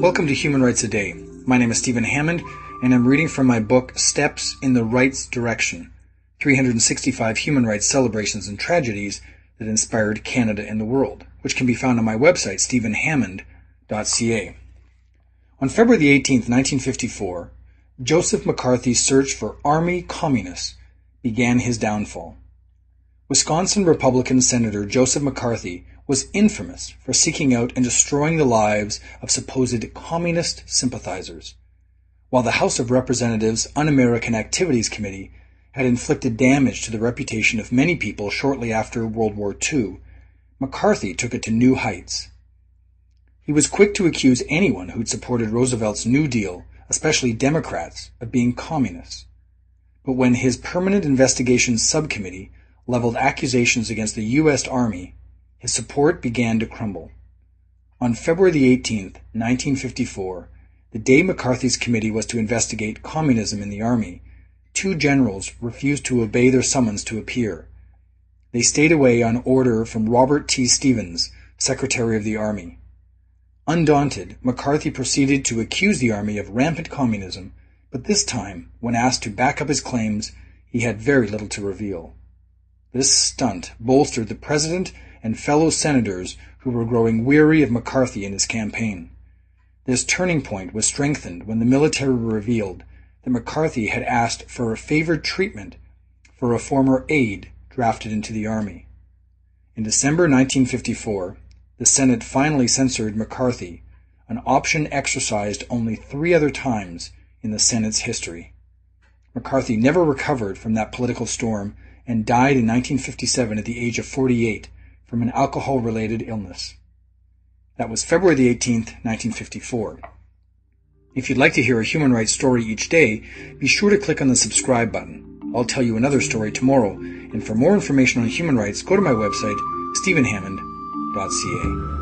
Welcome to Human Rights a Day. My name is Stephen Hammond, and I'm reading from my book Steps in the Rights Direction 365 Human Rights Celebrations and Tragedies that Inspired Canada and the World, which can be found on my website, stephenhammond.ca. On February 18, 1954, Joseph McCarthy's search for army communists began his downfall. Wisconsin Republican Senator Joseph McCarthy was infamous for seeking out and destroying the lives of supposed communist sympathizers. While the House of Representatives Un-American Activities Committee had inflicted damage to the reputation of many people shortly after World War II, McCarthy took it to new heights. He was quick to accuse anyone who'd supported Roosevelt's New Deal, especially Democrats, of being communists. But when his Permanent Investigations Subcommittee leveled accusations against the U.S. Army, his support began to crumble. On February 18, 1954, the day McCarthy's committee was to investigate communism in the Army, two generals refused to obey their summons to appear. They stayed away on order from Robert T. Stevens, Secretary of the Army. Undaunted, McCarthy proceeded to accuse the Army of rampant communism, but this time, when asked to back up his claims, he had very little to reveal. This stunt bolstered the President and fellow senators who were growing weary of McCarthy and his campaign. This turning point was strengthened when the military revealed that McCarthy had asked for a favored treatment for a former aide drafted into the Army. In December 1954, the Senate finally censored McCarthy, an option exercised only three other times in the Senate's history. McCarthy never recovered from that political storm and died in 1957 at the age of 48 from an alcohol-related illness. That was February 18, 1954. If you'd like to hear a human rights story each day, be sure to click on the subscribe button. I'll tell you another story tomorrow, and for more information on human rights, go to my website, stephenhammond.ca.